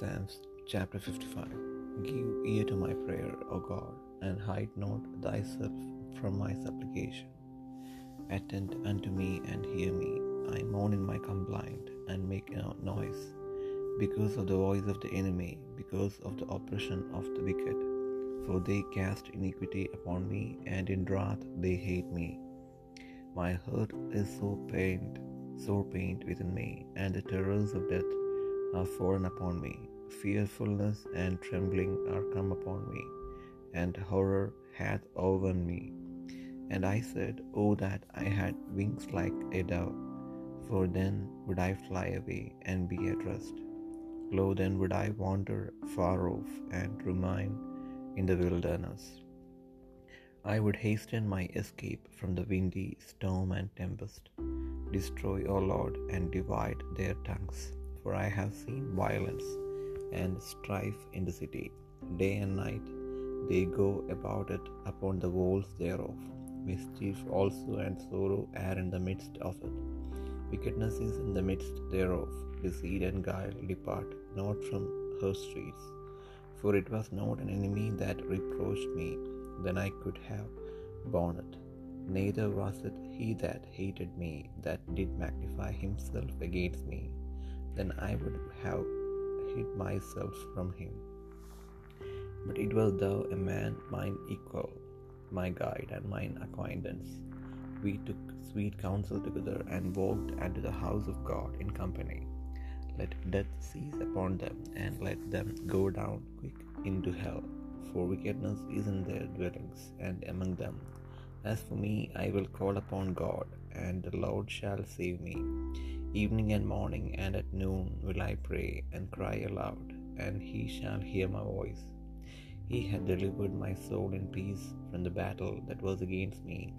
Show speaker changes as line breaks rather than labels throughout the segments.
Psalms chapter 55 Give ear to my prayer, O God, and hide not thyself from my supplication. Attend unto me and hear me. I mourn in my complaint and make no noise because of the voice of the enemy, because of the oppression of the wicked. For they cast iniquity upon me, and in wrath they hate me. My heart is so pained, sore pained within me, and the terrors of death are fallen upon me. Fearfulness and trembling are come upon me, and horror hath overwhelmed me. And I said, Oh, that I had wings like a dove, for then would I fly away and be at rest. Lo, then would I wander far off and remain in the wilderness. I would hasten my escape from the windy storm and tempest. Destroy, O Lord, and divide their tongues, for I have seen violence and strife in the city. Day and night they go about it upon the walls thereof. Mischief also and sorrow are in the midst of it. Wickedness is in the midst thereof. Deceit and guile depart not from her streets. For it was not an enemy that reproached me, then I could have borne it. Neither was it he that hated me that did magnify himself against me, then I would have hid myself from him. But it was thou a man mine equal, my guide and mine acquaintance. We took sweet counsel together and walked unto the house of God in company. Let death seize upon them, and let them go down quick into hell. For wickedness is in their dwellings, and among them. As for me, I will call upon God, and the Lord shall save me. Evening and morning and at noon will I pray and cry aloud, and he shall hear my voice. He hath delivered my soul in peace from the battle that was against me,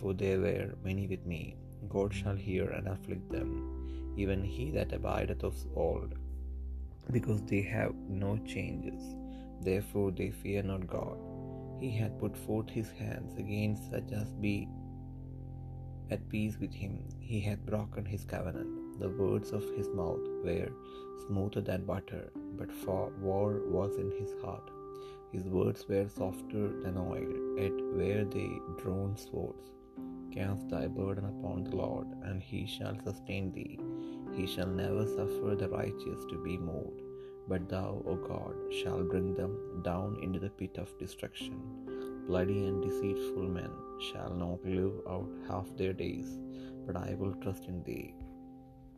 for there were many with me. God shall hear and afflict them, even he that abideth of old, because they have no changes. Therefore they fear not God. He hath put forth his hands against such as be at peace with him. He hath broken his covenant. The words of his mouth were smoother than butter, but war was in his heart. His words were softer than oil, yet were they drawn swords. Cast thy burden upon the Lord, and he shall sustain thee. He shall never suffer the righteous to be moved. But thou, O God, shalt bring them down into the pit of destruction. Bloody and deceitful men shall not live out half their days, but I will trust in thee.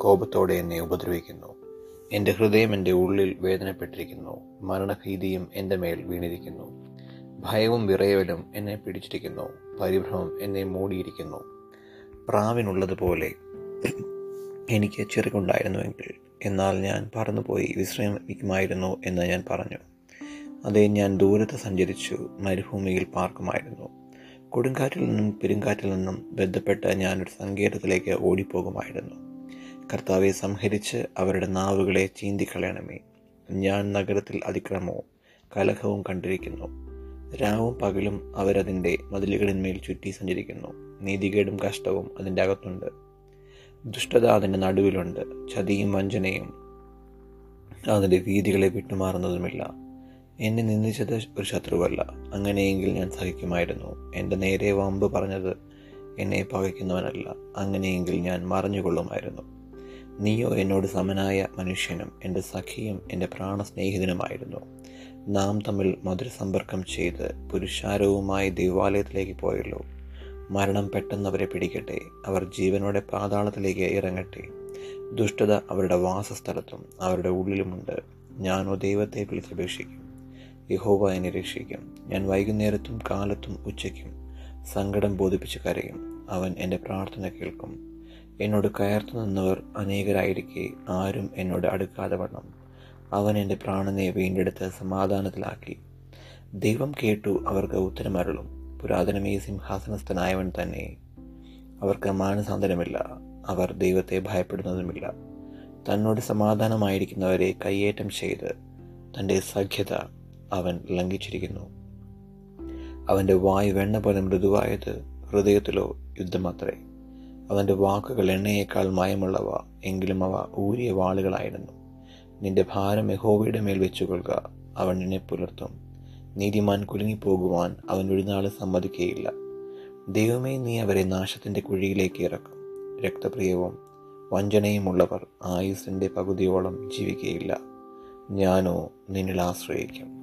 കോപത്തോടെ എന്നെ ഉപദ്രവിക്കുന്നു. എന്റെ ഹൃദയം എന്റെ ഉള്ളിൽ വേദനപ്പെട്ടിരിക്കുന്നു. മരണഭീതിയും എന്റെ മേൽ വീണിരിക്കുന്നു. ഭയവും വിറയവലും എന്നെ പിടിച്ചിരിക്കുന്നു. പരിഭ്രമം എന്നെ മൂടിയിരിക്കുന്നു. പ്രാവിനുള്ളതുപോലെ എനിക്ക് ചെറുകുണ്ടായിരുന്നുവെങ്കിൽ എന്നാൽ ഞാൻ പറന്നുപോയി വിശ്രമിക്കുമായിരുന്നു എന്ന് ഞാൻ പറഞ്ഞു. അതേ ഞാൻ ദൂരത്ത് സഞ്ചരിച്ചു മരുഭൂമിയിൽ പാർക്കുമായിരുന്നു. കൊടുങ്കാറ്റിൽ നിന്നും പെരുങ്കാറ്റിൽ നിന്നും ബന്ധപ്പെട്ട് ഞാനൊരു സങ്കേതത്തിലേക്ക് ഓടിപ്പോകുമായിരുന്നു. കർത്താവെ സംഹരിച്ച് അവരുടെ നാവുകളെ ചീന്തിക്കളയണമേ. ഞാൻ നഗരത്തിൽ അതിക്രമവും കലഹവും കണ്ടിരിക്കുന്നു. രാവും പകലും അവരതിന്റെ മതിലുകളിന്മേൽ ചുറ്റി സഞ്ചരിക്കുന്നു. നീതികേടും കഷ്ടവും അതിന്റെ അകത്തുണ്ട്. ദുഷ്ടത അതിന്റെ നടുവിലുണ്ട്. ചതിയും വഞ്ചനയും അതിന്റെ വീതികളെ വിട്ടുമാറുന്നതുമില്ല. എന്നെ നിന്ദിച്ചത് ഒരു ശത്രുവല്ല. അങ്ങനെയെങ്കിൽ ഞാൻ സഹിക്കുമായിരുന്നു. എന്റെ നേരെ വമ്പ് പറഞ്ഞത് എന്നെ പകയ്ക്കുന്നവനല്ല. അങ്ങനെയെങ്കിൽ ഞാൻ മറഞ്ഞുകൊള്ളുമായിരുന്നു. നീയോ എന്നോട് സമനായ മനുഷ്യനും എന്റെ സഖിയും എന്റെ പ്രാണസ്നേഹിതനുമായിരുന്നു. നാം തമ്മിൽ മധുരസമ്പർക്കം ചെയ്ത് പുരുഷാരവുമായി ദൈവാലയത്തിലേക്ക് പോയല്ലോ മരണം പെട്ടെന്ന് അവരെ പിടിക്കട്ടെ. അവർ ജീവനോടെ പാതാളത്തിലേക്ക് ഇറങ്ങട്ടെ. ദുഷ്ടത അവരുടെ വാസസ്ഥലത്തും അവരുടെ ഉള്ളിലുമുണ്ട്. ഞാനോ ദൈവത്തെ വിളിച്ചപേക്ഷിക്കും യഹോവ എന്നെ രക്ഷിക്കും. ഞാൻ വൈകുന്നേരത്തും കാലത്തും ഉച്ചയ്ക്കും സങ്കടം ബോധിപ്പിച്ച് കരയും. അവൻ എന്റെ പ്രാർത്ഥന കേൾക്കും. എന്നോട് കയർത്തു നിന്നവർ അനേകരായിരിക്കെ ആരും എന്നോട് അടുക്കാതെ വണ്ണം. അവൻ എന്റെ പ്രാണനെ വീണ്ടെടുത്ത് സമാധാനത്തിലാക്കി. ദൈവം കേട്ടു അവർക്ക് ഉത്തരമരുളും. പുരാതനമേ സിംഹാസനസ്ഥനായവൻ തന്നെ. അവർക്ക് മാനസാന്തരമില്ല. അവർ ദൈവത്തെ ഭയപ്പെടുന്നതുമില്ല. തന്നോട് സമാധാനമായിരിക്കുന്നവരെ കയ്യേറ്റം ചെയ്ത് തന്റെ സഖ്യത അവൻ ലംഘിച്ചിരിക്കുന്നു. അവന്റെ വായു വെണ്ണ പോലെ മൃദുവായത് ഹൃദയത്തിലോ യുദ്ധമത്രേ. അവന്റെ വാക്കുകൾ എണ്ണയേക്കാൾ മയമുള്ളവ എങ്കിലും അവ ഊരിയ വാളുകളായിരുന്നു. നിന്റെ ഭാരം യഹോവയുടെ മേൽ വെച്ചുകൊള്ളുക അവൻ നിന്നെ പുലർത്തും. നീതിമാൻ കുലുങ്ങിപ്പോകുവാൻ അവൻ ഒരു നാൾ സമ്മതിക്കുകയില്ല ദൈവമേ നീ അവരെ നാശത്തിന്റെ കുഴിയിലേക്ക് ഇറക്കും. രക്തപ്രിയവും വഞ്ചനയുമുള്ളവർ ആയുസിന്റെ പകുതിയോളം ജീവിക്കുകയില്ല ഞാനോ നിന്നിൽ ആശ്രയിക്കും.